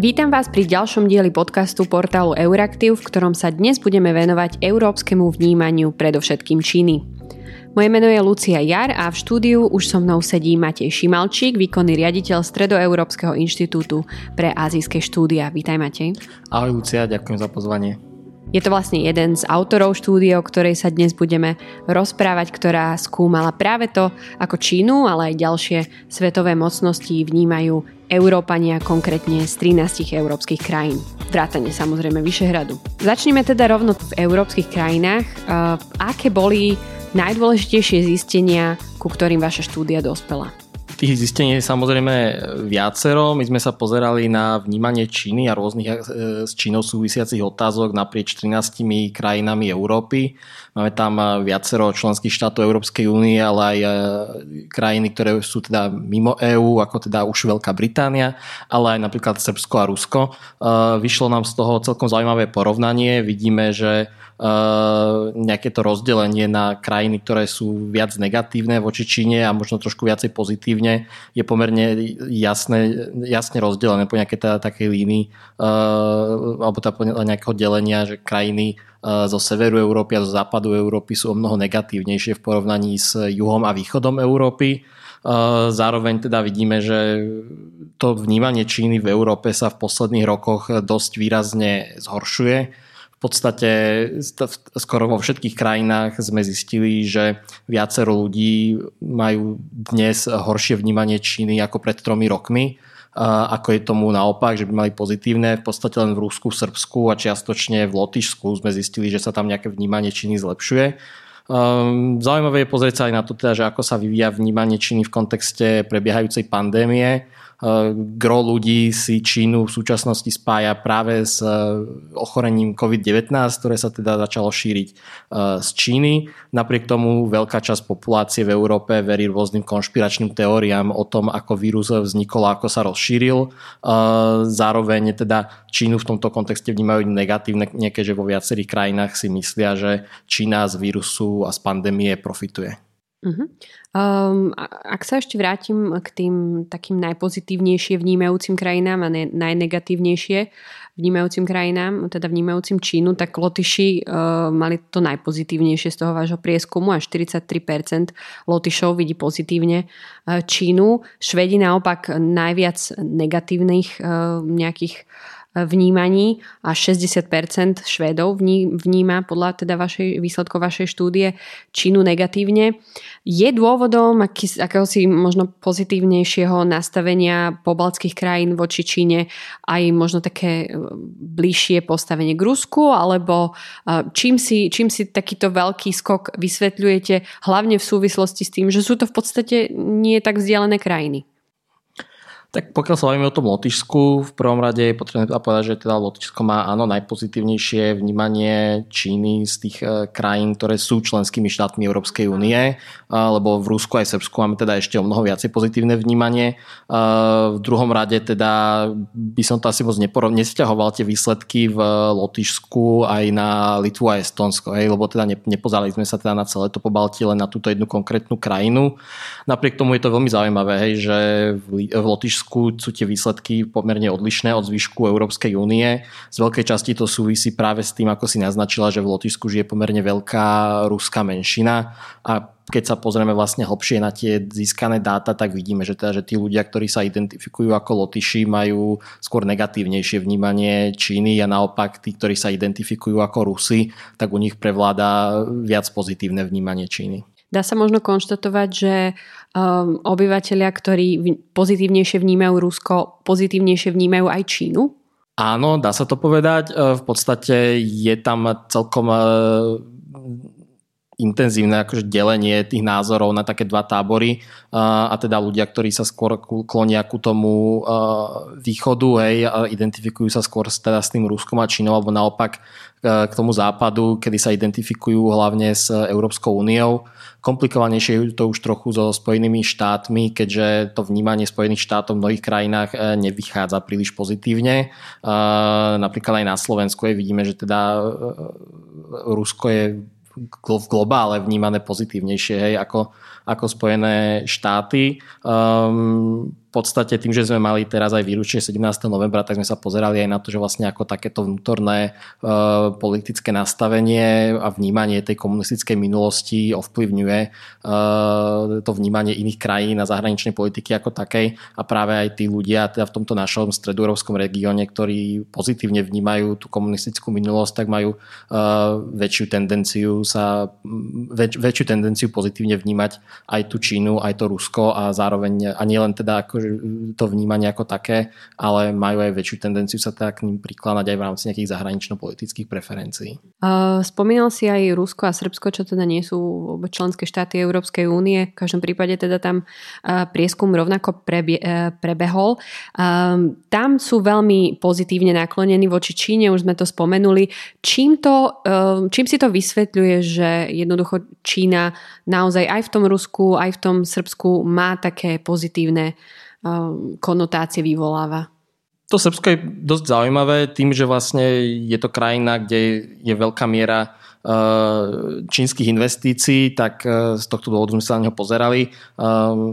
Vítam vás pri ďalšom dieli podcastu portálu Euraktiv, v ktorom sa dnes budeme venovať európskemu vnímaniu predovšetkým Číny. Moje meno je Lucia Jar a v štúdiu už so mnou sedí Matej Šimalčík, výkonný riaditeľ Stredoeurópskeho inštitútu pre azijské štúdia. Vítaj Matej. Ahoj Lucia, ďakujem za pozvanie. Je to vlastne jeden z autorov štúdie, o ktorej sa dnes budeme rozprávať, ktorá skúmala práve to, ako Čínu, ale aj ďalšie svetové mocnosti vnímajú Európania, konkrétne z 13 európskych krajín. Vrátane samozrejme Vyšehradu. Začneme teda rovno v európskych krajinách. Aké boli najdôležitejšie zistenia, ku ktorým vaša štúdia dospela? Tých zistení je samozrejme viacero. My sme sa pozerali na vnímanie Číny a rôznych e, s Čínou súvisiacich otázok naprieč 13 krajinami Európy. Máme tam e, viacero členských štátov Európskej únie, ale aj e, krajiny, ktoré sú teda mimo EÚ, ako teda už Veľká Británia, ale aj napríklad Srbsko a Rusko. Vyšlo nám z toho celkom zaujímavé porovnanie. Vidíme, že nejaké to rozdelenie na krajiny, ktoré sú viac negatívne voči Číne a možno trošku viacej pozitívne, je pomerne jasné, jasne rozdelené po nejakej teda takej línii uh, alebo po nejakého delenia, že krajiny uh, zo severu Európy a zo západu Európy sú o mnoho negatívnejšie v porovnaní s juhom a východom Európy. Zároveň teda vidíme, že to vnímanie Číny v Európe sa v posledných rokoch dosť výrazne zhoršuje podstate skoro vo všetkých krajinách sme zistili, že viacero ľudí majú dnes horšie vnímanie Číny ako pred tromi rokmi ako je tomu naopak, že by mali pozitívne. V podstate len v Rusku, v Srbsku a čiastočne v Lotyšsku sme zistili, že sa tam nejaké vnímanie Číny zlepšuje. Um, zaujímavé je pozrieť sa aj na to, teda, že ako sa vyvíja vnímanie Číny v kontexte prebiehajúcej pandémie. Eh, gro ľudí si Čínu v súčasnosti spája práve s eh, ochorením COVID-19, ktoré sa teda začalo šíriť eh, z Číny. Napriek tomu veľká časť populácie v Európe verí rôznym konšpiračným teóriám o tom, ako vírus vznikol a ako sa rozšíril. Zároveň teda Čínu v tomto kontexte vnímajú negatívne, že vo viacerých krajinách si myslia, že Čína z vírusu a z pandémie profituje. Uh-huh. Um, ak sa ešte vrátim k tým takým najpozitívnejšie vnímajúcim krajinám a ne, najnegatívnejšie vnímajúcim krajinám, teda vnímajúcim Čínu, tak Lotyši uh, mali to najpozitívnejšie z toho vášho prieskumu a 43% Lotyšov vidí pozitívne uh, Čínu. Švedi naopak najviac negatívnych uh, nejakých vnímaní a 60% Švédov vníma podľa teda vašej, výsledkov vašej štúdie Čínu negatívne. Je dôvodom aký, akéhosi možno pozitívnejšieho nastavenia pobaltských krajín voči Číne aj možno také e, bližšie postavenie k Rusku, alebo e, čím si, čím si takýto veľký skok vysvetľujete hlavne v súvislosti s tým, že sú to v podstate nie tak vzdialené krajiny? Tak pokiaľ sa bavíme o tom Lotyšsku, v prvom rade je potrebné teda povedať, že teda Lotyšsko má áno najpozitívnejšie vnímanie Číny z tých e, krajín, ktoré sú členskými štátmi Európskej únie, e, lebo v Rusku aj Srbsku máme teda ešte o mnoho viacej pozitívne vnímanie. E, v druhom rade teda by som to asi moc neporov... nesťahoval tie výsledky v Lotyšsku aj na Litvu a Estonsko, hej, lebo teda nepozerali sme sa teda na celé to pobaltie len na túto jednu konkrétnu krajinu. Napriek tomu je to veľmi zaujímavé, hej, že v Lotyšsku Lotyšsku sú tie výsledky pomerne odlišné od zvyšku Európskej únie. Z veľkej časti to súvisí práve s tým, ako si naznačila, že v Lotyšsku žije pomerne veľká ruská menšina a keď sa pozrieme vlastne hlbšie na tie získané dáta, tak vidíme, že, teda, že tí ľudia, ktorí sa identifikujú ako Lotyši, majú skôr negatívnejšie vnímanie Číny a naopak tí, ktorí sa identifikujú ako Rusy, tak u nich prevláda viac pozitívne vnímanie Číny. Dá sa možno konštatovať, že um, obyvateľia, ktorí pozitívnejšie vnímajú Rusko, pozitívnejšie vnímajú aj Čínu? Áno, dá sa to povedať. E, v podstate je tam celkom e, intenzívne akože delenie tých názorov na také dva tábory a teda ľudia, ktorí sa skôr klonia ku tomu východu hej, a identifikujú sa skôr teda s tým Ruskom a Čínou alebo naopak k tomu západu, kedy sa identifikujú hlavne s Európskou úniou. Komplikovanejšie je to už trochu so Spojenými štátmi, keďže to vnímanie Spojených štátov v mnohých krajinách nevychádza príliš pozitívne. Napríklad aj na Slovensku je vidíme, že teda Rusko je v globále vnímané pozitívnejšie hej, ako, ako Spojené štáty. Um, podstate tým, že sme mali teraz aj výručie 17. novembra, tak sme sa pozerali aj na to, že vlastne ako takéto vnútorné uh, politické nastavenie a vnímanie tej komunistickej minulosti ovplyvňuje uh, to vnímanie iných krajín a zahraničnej politiky ako takej a práve aj tí ľudia teda v tomto našom stredoeurópskom regióne, ktorí pozitívne vnímajú tú komunistickú minulosť, tak majú uh, väčšiu tendenciu sa väč, väčšiu tendenciu pozitívne vnímať aj tú Čínu, aj to Rusko a zároveň a nielen teda ako to vnímanie ako také, ale majú aj väčšiu tendenciu sa teda k ním prikladať aj v rámci nejakých zahranično-politických preferencií. Uh, spomínal si aj Rusko a Srbsko, čo teda nie sú členské štáty Európskej únie. V každom prípade teda tam uh, prieskum rovnako prebie, uh, prebehol. Um, tam sú veľmi pozitívne naklonení voči Číne, už sme to spomenuli. Čím, to, um, čím si to vysvetľuje, že jednoducho Čína naozaj aj v tom Rusku, aj v tom Srbsku má také pozitívne konotácie vyvoláva. To Srbsko je dosť zaujímavé tým, že vlastne je to krajina, kde je veľká miera uh, čínskych investícií, tak uh, z tohto dôvodu sme sa na neho pozerali.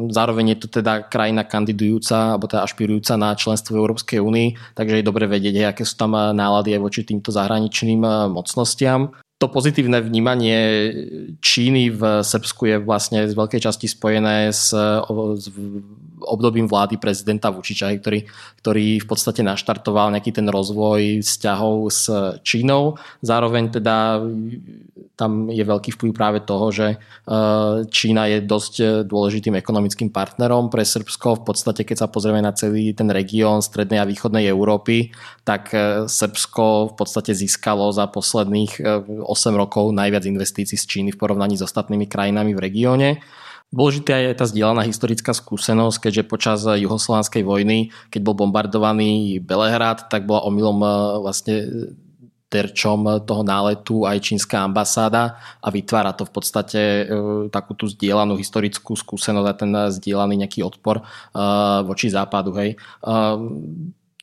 Zároveň je to teda krajina kandidujúca, alebo teda ašpirujúca na členstvo v Európskej únii, takže je dobre vedieť, aké sú tam uh, nálady voči týmto zahraničným mocnostiam to pozitívne vnímanie Číny v Srbsku je vlastne z veľkej časti spojené s, s obdobím vlády prezidenta Vučiča, ktorý, ktorý v podstate naštartoval nejaký ten rozvoj vzťahov s Čínou. Zároveň teda tam je veľký vplyv práve toho, že Čína je dosť dôležitým ekonomickým partnerom pre Srbsko. V podstate, keď sa pozrieme na celý ten región strednej a východnej Európy, tak Srbsko v podstate získalo za posledných 8 rokov najviac investícií z Číny v porovnaní s ostatnými krajinami v regióne. Dôležitá je tá zdieľaná historická skúsenosť, keďže počas juhoslovanskej vojny, keď bol bombardovaný Belehrad, tak bola omylom e, vlastne terčom toho náletu aj čínska ambasáda a vytvára to v podstate takú tú zdieľanú historickú skúsenosť a ten zdieľaný nejaký odpor voči západu. Hej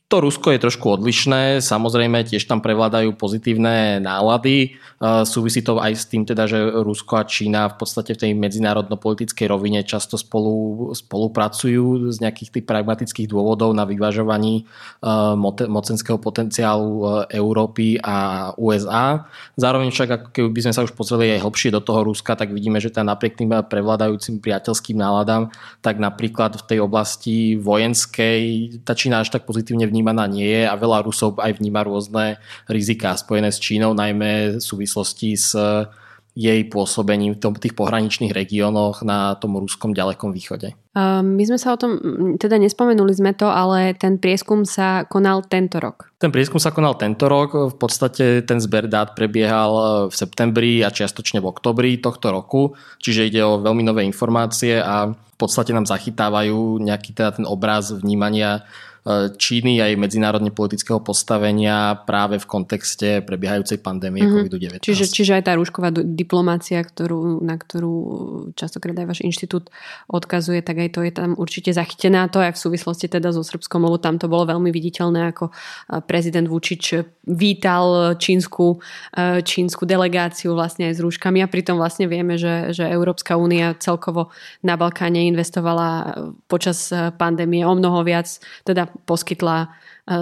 to Rusko je trošku odlišné, samozrejme tiež tam prevládajú pozitívne nálady. Súvisí to aj s tým, teda, že Rusko a Čína v podstate v tej medzinárodno-politickej rovine často spolu, spolupracujú z nejakých tých pragmatických dôvodov na vyvažovaní mocenského potenciálu Európy a USA. Zároveň však, ako keby sme sa už pozreli aj hlbšie do toho Ruska, tak vidíme, že tam napriek tým prevládajúcim priateľským náladám, tak napríklad v tej oblasti vojenskej tá Čína až tak pozitívne vníma vnímaná nie je a veľa Rusov aj vníma rôzne riziká spojené s Čínou, najmä v súvislosti s jej pôsobením v tom, tých pohraničných regiónoch na tom ruskom ďalekom východe. My sme sa o tom, teda nespomenuli sme to, ale ten prieskum sa konal tento rok. Ten prieskum sa konal tento rok, v podstate ten zber dát prebiehal v septembri a čiastočne v oktobri tohto roku, čiže ide o veľmi nové informácie a v podstate nám zachytávajú nejaký teda ten obraz vnímania Číny aj medzinárodne politického postavenia práve v kontexte prebiehajúcej pandémie mm-hmm. COVID-19. Čiže, čiže aj tá rúšková diplomácia, ktorú, na ktorú častokrát aj váš inštitút odkazuje, tak aj to je tam určite zachytené a to aj v súvislosti teda so Srbskom, lebo tam to bolo veľmi viditeľné, ako prezident Vučič vítal čínsku, čínsku delegáciu vlastne aj s rúškami a pritom vlastne vieme, že, že Európska únia celkovo na Balkáne investovala počas pandémie o mnoho viac, teda poskytla e,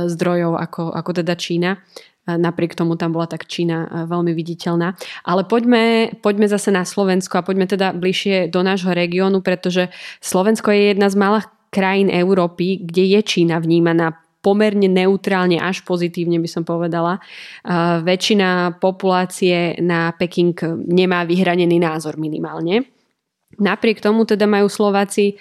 zdrojov ako, ako teda Čína. E, napriek tomu tam bola tak Čína e, veľmi viditeľná. Ale poďme, poďme zase na Slovensko a poďme teda bližšie do nášho regiónu, pretože Slovensko je jedna z malých krajín Európy, kde je Čína vnímaná pomerne neutrálne až pozitívne by som povedala. Uh, väčšina populácie na Peking nemá vyhranený názor minimálne. Napriek tomu teda majú Slováci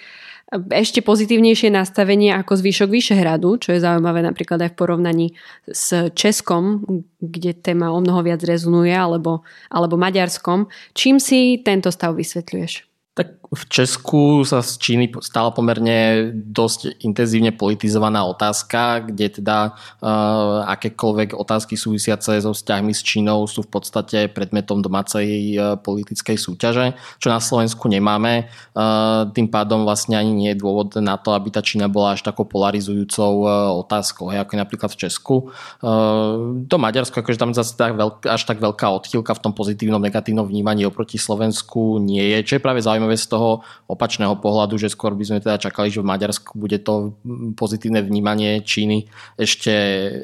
ešte pozitívnejšie nastavenie ako zvyšok Vyšehradu, čo je zaujímavé napríklad aj v porovnaní s Českom, kde téma o mnoho viac rezonuje, alebo, alebo Maďarskom. Čím si tento stav vysvetľuješ? Tak v Česku sa z Číny stala pomerne dosť intenzívne politizovaná otázka, kde teda uh, akékoľvek otázky súvisiace so vzťahmi s Čínou sú v podstate predmetom domácej uh, politickej súťaže, čo na Slovensku nemáme. Uh, tým pádom vlastne ani nie je dôvod na to, aby tá Čína bola až takou polarizujúcou uh, otázkou, hej, ako je napríklad v Česku. Uh, to Maďarsko, akože tam zase tak veľk, až tak veľká odchýlka v tom pozitívnom, negatívnom vnímaní oproti Slovensku nie je, čo je práve zaujímavé z toho toho opačného pohľadu, že skôr by sme teda čakali, že v Maďarsku bude to pozitívne vnímanie Číny ešte,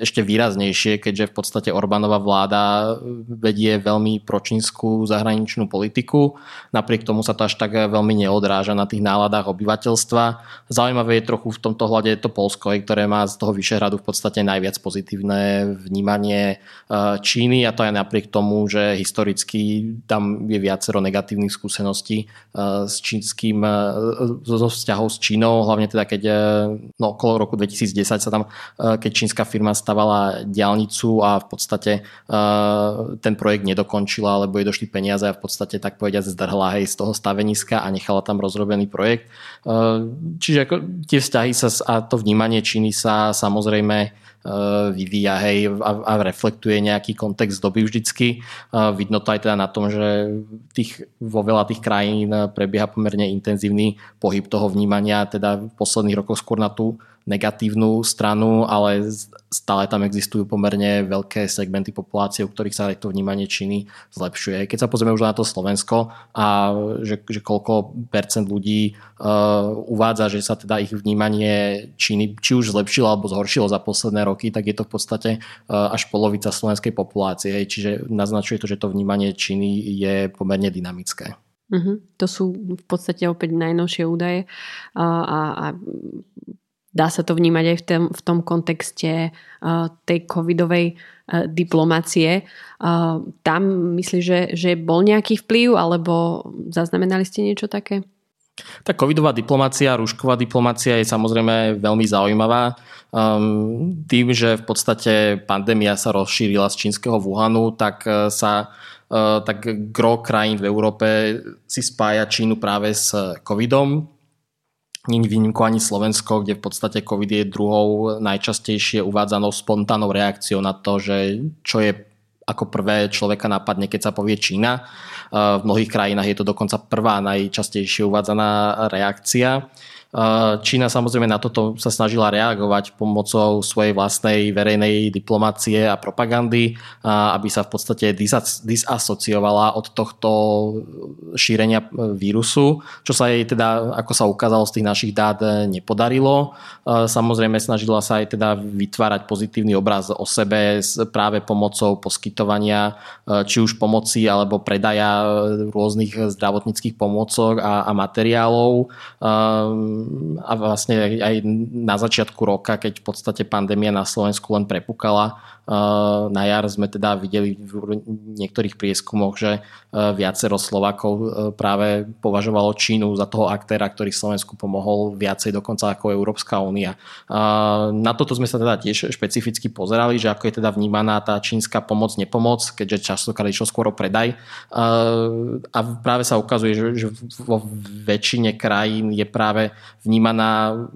ešte výraznejšie, keďže v podstate Orbánova vláda vedie veľmi pročínsku zahraničnú politiku. Napriek tomu sa to až tak veľmi neodráža na tých náladách obyvateľstva. Zaujímavé je trochu v tomto hľade to Polsko, ktoré má z toho Vyšehradu v podstate najviac pozitívne vnímanie eh, Číny a to aj napriek tomu, že historicky tam je viacero negatívnych skúseností eh, s čínskym, eh, zo vzťahov s Čínou, hlavne teda keď no, okolo roku 2010 sa tam, keď čínska firma stavala diálnicu a v podstate ten projekt nedokončila, alebo jej došli peniaze a v podstate tak povediať zdrhla hej z toho staveniska a nechala tam rozrobený projekt. Čiže ako tie vzťahy sa a to vnímanie Číny sa samozrejme vyvíja hej, a, a reflektuje nejaký kontext doby vždycky. Eh, vidno to aj teda na tom, že tých, vo veľa tých krajín prebieha pomerne intenzívny pohyb toho vnímania, teda v posledných rokoch skôr na tú negatívnu stranu, ale stále tam existujú pomerne veľké segmenty populácie, u ktorých sa aj to vnímanie Číny zlepšuje. Keď sa pozrieme už na to Slovensko a že, že koľko percent ľudí uh, uvádza, že sa teda ich vnímanie Číny či už zlepšilo alebo zhoršilo za posledné roky, tak je to v podstate uh, až polovica slovenskej populácie. Čiže naznačuje to, že to vnímanie Číny je pomerne dynamické. Uh-huh. To sú v podstate opäť najnovšie údaje a, a, a dá sa to vnímať aj v tom, v tom kontexte uh, tej covidovej uh, diplomácie. Uh, tam myslíš, že, že bol nejaký vplyv alebo zaznamenali ste niečo také? Tá covidová diplomácia, rúšková diplomácia je samozrejme veľmi zaujímavá. Um, tým, že v podstate pandémia sa rozšírila z čínskeho Wuhanu, tak sa tak gro krajín v Európe si spája Čínu práve s covidom Není výnimkou ani Slovensko, kde v podstate COVID je druhou najčastejšie uvádzanou spontánnou reakciou na to, že čo je ako prvé človeka napadne, keď sa povie Čína. V mnohých krajinách je to dokonca prvá najčastejšie uvádzaná reakcia. Čína samozrejme na toto sa snažila reagovať pomocou svojej vlastnej verejnej diplomácie a propagandy, aby sa v podstate disasociovala od tohto šírenia vírusu, čo sa jej teda, ako sa ukázalo z tých našich dát, nepodarilo. Samozrejme snažila sa aj teda vytvárať pozitívny obraz o sebe práve pomocou poskytovania či už pomoci alebo predaja rôznych zdravotníckých pomôcok a, a materiálov a vlastne aj na začiatku roka, keď v podstate pandémia na Slovensku len prepukala, na jar sme teda videli v niektorých prieskumoch, že viacero Slovakov práve považovalo Čínu za toho aktéra, ktorý Slovensku pomohol viacej dokonca ako Európska únia. Na toto sme sa teda tiež špecificky pozerali, že ako je teda vnímaná tá čínska pomoc, nepomoc, keďže častokrát išlo skôr o predaj. A práve sa ukazuje, že vo väčšine krajín je práve vnímaná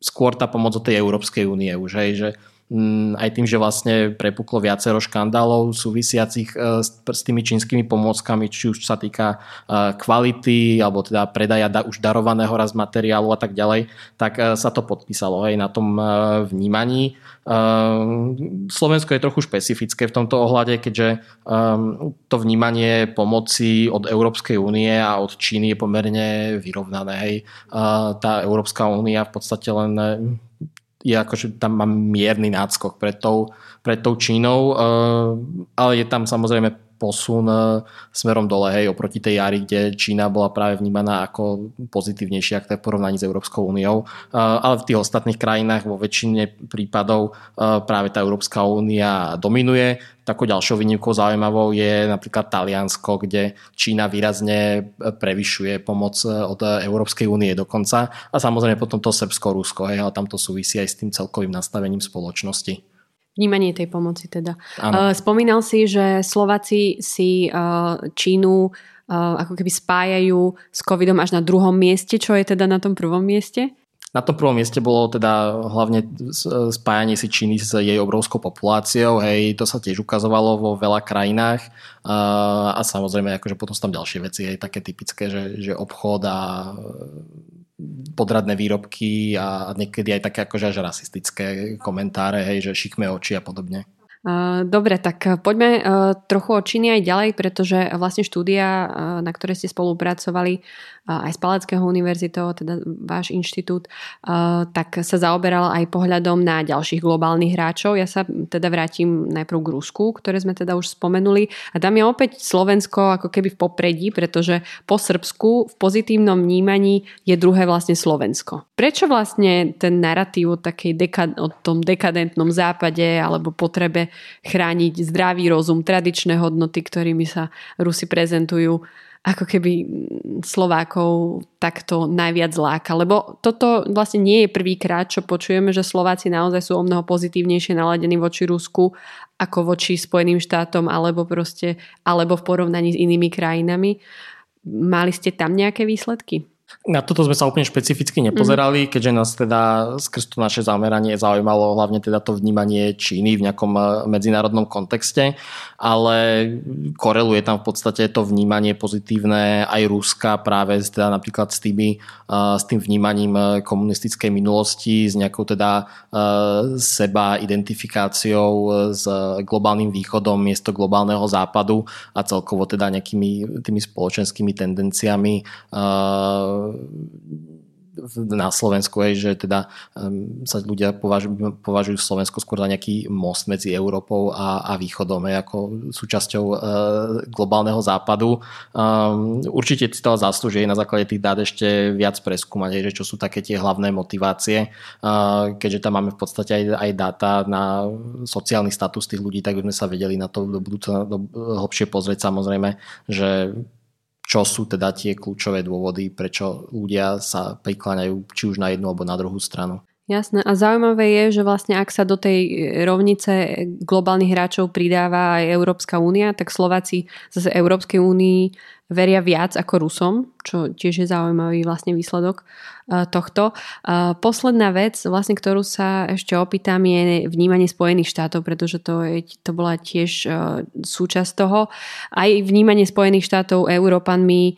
skôr tá pomoc od tej Európskej únie už, hej, že aj tým, že vlastne prepuklo viacero škandálov súvisiacich e, s tými čínskymi pomôckami, či už sa týka e, kvality alebo teda predaja už darovaného raz materiálu a tak ďalej, tak e, sa to podpísalo aj na tom vnímaní. Slovensko je trochu špecifické v tomto ohľade, keďže to vnímanie pomoci od Európskej únie a od Číny je pomerne vyrovnané. Tá Európska únia v podstate len je akože tam mám mierny náskok pred tou, pred tou Čínou, eh, ale je tam samozrejme posun e, smerom dole, hej, oproti tej jari, kde Čína bola práve vnímaná ako pozitívnejšia ak v porovnaní s Európskou úniou. E, ale v tých ostatných krajinách vo väčšine prípadov e, práve tá Európska únia dominuje. Takou ďalšou výnimkou zaujímavou je napríklad Taliansko, kde Čína výrazne prevyšuje pomoc od Európskej únie dokonca. A samozrejme potom to Srbsko, Rusko, hej, ale tam to súvisí aj s tým celkovým nastavením spoločnosti. Vnímanie tej pomoci teda. Ano. Spomínal si, že Slováci si Čínu ako keby spájajú s covidom až na druhom mieste. Čo je teda na tom prvom mieste? Na tom prvom mieste bolo teda hlavne spájanie si Číny s jej obrovskou populáciou, hej, to sa tiež ukazovalo vo veľa krajinách a, a samozrejme akože potom sú tam ďalšie veci, aj také typické, že, že obchod a podradné výrobky a niekedy aj také akože až rasistické komentáre, hej, že šikme oči a podobne. Dobre, tak poďme trochu o Číny aj ďalej, pretože vlastne štúdia, na ktoré ste spolupracovali aj z Palackého univerzitou, teda váš inštitút, tak sa zaoberala aj pohľadom na ďalších globálnych hráčov. Ja sa teda vrátim najprv k Rusku, ktoré sme teda už spomenuli. A tam je opäť Slovensko ako keby v popredí, pretože po Srbsku v pozitívnom vnímaní je druhé vlastne Slovensko. Prečo vlastne ten narratív o, takej deka- o tom dekadentnom západe alebo potrebe chrániť zdravý rozum, tradičné hodnoty, ktorými sa Rusi prezentujú, ako keby Slovákov takto najviac láka. Lebo toto vlastne nie je prvýkrát, čo počujeme, že Slováci naozaj sú o mnoho pozitívnejšie naladení voči Rusku ako voči Spojeným štátom alebo proste, alebo v porovnaní s inými krajinami. Mali ste tam nejaké výsledky? Na toto sme sa úplne špecificky nepozerali, mm-hmm. keďže nás teda skrz to naše zameranie zaujímalo hlavne teda to vnímanie Číny v nejakom eh, medzinárodnom kontexte, ale koreluje tam v podstate to vnímanie pozitívne aj Ruska práve teda napríklad s, tými, eh, s tým vnímaním eh, komunistickej minulosti, s nejakou teda seba identifikáciou s globálnym východom miesto globálneho západu a celkovo teda nejakými tými spoločenskými tendenciami na Slovensku je, že teda sa ľudia považujú, považujú Slovensko skôr za nejaký most medzi Európou a, a východom, je, ako súčasťou uh, globálneho západu. Um, určite si to zaslúži na základe tých dát ešte viac preskúmať, že čo sú také tie hlavné motivácie, uh, keďže tam máme v podstate aj, aj dáta na sociálny status tých ľudí, tak by sme sa vedeli na to do budúca do, hlbšie pozrieť samozrejme, že čo sú teda tie kľúčové dôvody, prečo ľudia sa prikláňajú či už na jednu alebo na druhú stranu. Jasné. A zaujímavé je, že vlastne ak sa do tej rovnice globálnych hráčov pridáva aj Európska únia, tak Slováci zase Európskej únii veria viac ako Rusom, čo tiež je zaujímavý vlastne výsledok e, tohto. E, posledná vec, vlastne, ktorú sa ešte opýtam, je vnímanie Spojených štátov, pretože to, je, to bola tiež e, súčasť toho. Aj vnímanie Spojených štátov Európanmi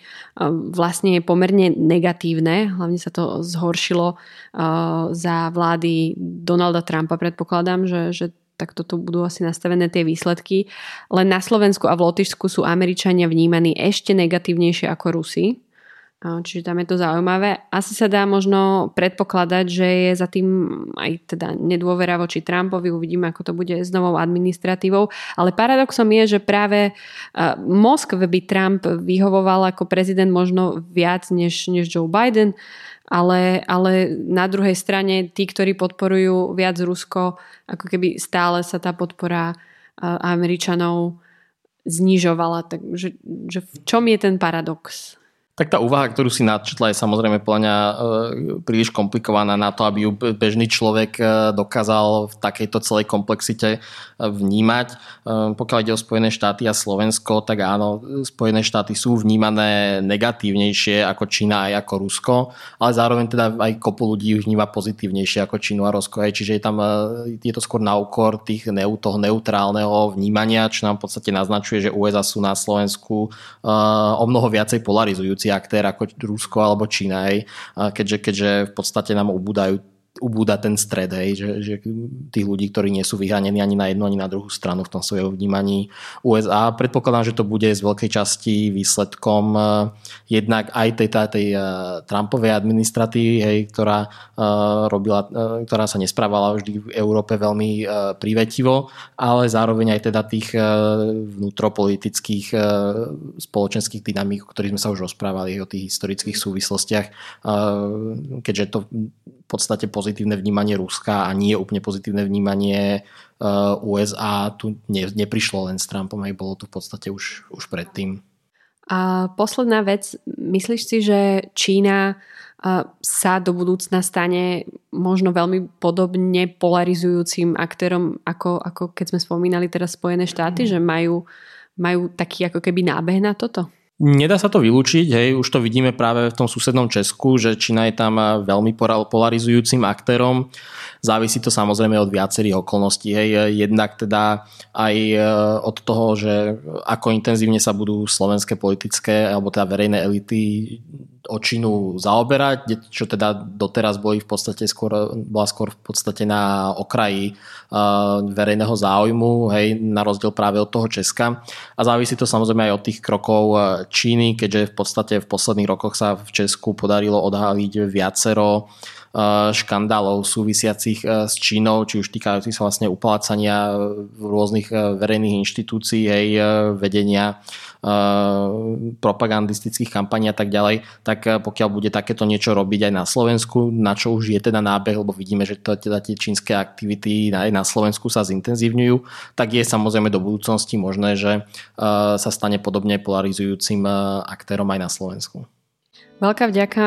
vlastne je pomerne negatívne, hlavne sa to zhoršilo za vlády Donalda Trumpa, predpokladám, že, že tak toto budú asi nastavené tie výsledky. Len na Slovensku a v Lotyšsku sú Američania vnímaní ešte negatívnejšie ako Rusi. Čiže tam je to zaujímavé. Asi sa dá možno predpokladať, že je za tým aj teda nedôvera voči Trumpovi. Uvidíme, ako to bude s novou administratívou. Ale paradoxom je, že práve Moskve by Trump vyhovoval ako prezident možno viac než, než Joe Biden ale, ale na druhej strane tí, ktorí podporujú viac Rusko, ako keby stále sa tá podpora Američanov znižovala. Takže že v čom je ten paradox? Tak tá úvaha, ktorú si nadčetla, je samozrejme podľa mňa e, príliš komplikovaná na to, aby ju bežný človek e, dokázal v takejto celej komplexite e, vnímať. Pokiaľ ide o Spojené štáty a Slovensko, tak áno, Spojené štáty sú vnímané negatívnejšie ako Čína aj ako Rusko, ale zároveň teda aj kopu ľudí vníma pozitívnejšie ako Čínu a Rusko. Čiže je tam je to skôr na úkor tých, toho neutrálneho vnímania, čo nám v podstate naznačuje, že USA sú na Slovensku o mnoho viacej polarizujúci aktér ako Rusko alebo Čína, keďže, keďže v podstate nám ubúdajú ubúda ten stred, hej, že, že tých ľudí, ktorí nie sú vyhranení ani na jednu, ani na druhú stranu v tom svojom vnímaní USA. Predpokladám, že to bude z veľkej časti výsledkom uh, jednak aj tej, tej, tej uh, Trumpovej administratívy, hej, ktorá, uh, robila, ktorá sa nesprávala vždy v Európe veľmi prívetivo, ale zároveň aj teda tých vnútropolitických spoločenských dynamík, o ktorých sme sa už rozprávali, o tých historických súvislostiach, keďže to podstate pozitívne vnímanie Ruska a nie úplne pozitívne vnímanie uh, USA tu ne, neprišlo len s Trumpom, aj bolo to v podstate už, už predtým. A posledná vec, myslíš si, že Čína uh, sa do budúcna stane možno veľmi podobne polarizujúcim aktérom, ako, ako keď sme spomínali teraz Spojené štáty, mm. že majú, majú taký ako keby nábeh na toto? Nedá sa to vylúčiť, hej, už to vidíme práve v tom susednom Česku, že Čína je tam veľmi polarizujúcim aktérom. Závisí to samozrejme od viacerých okolností. Hej. Jednak teda aj e, od toho, že ako intenzívne sa budú slovenské politické alebo teda verejné elity o Čínu zaoberať, čo teda doteraz boli v podstate skôr, bola skôr v podstate na okraji uh, verejného záujmu, hej, na rozdiel práve od toho Česka. A závisí to samozrejme aj od tých krokov Číny, keďže v podstate v posledných rokoch sa v Česku podarilo odhaliť viacero škandálov súvisiacich s Čínou, či už týkajúcich sa vlastne uplácania rôznych verejných inštitúcií, hej, vedenia propagandistických kampaní a tak ďalej, tak pokiaľ bude takéto niečo robiť aj na Slovensku, na čo už je teda nábeh, lebo vidíme, že to, teda tie čínske aktivity aj na Slovensku sa zintenzívňujú, tak je samozrejme do budúcnosti možné, že sa stane podobne polarizujúcim aktérom aj na Slovensku. Veľká vďaka.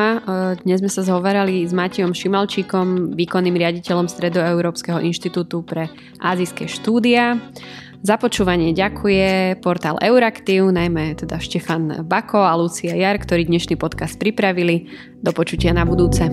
Dnes sme sa zhovarali s Matiom Šimalčíkom, výkonným riaditeľom Stredoeurópskeho inštitútu pre azijské štúdia. Za počúvanie ďakuje portál Euraktiv, najmä teda Štefan Bako a Lucia Jar, ktorí dnešný podcast pripravili. Do počutia na budúce.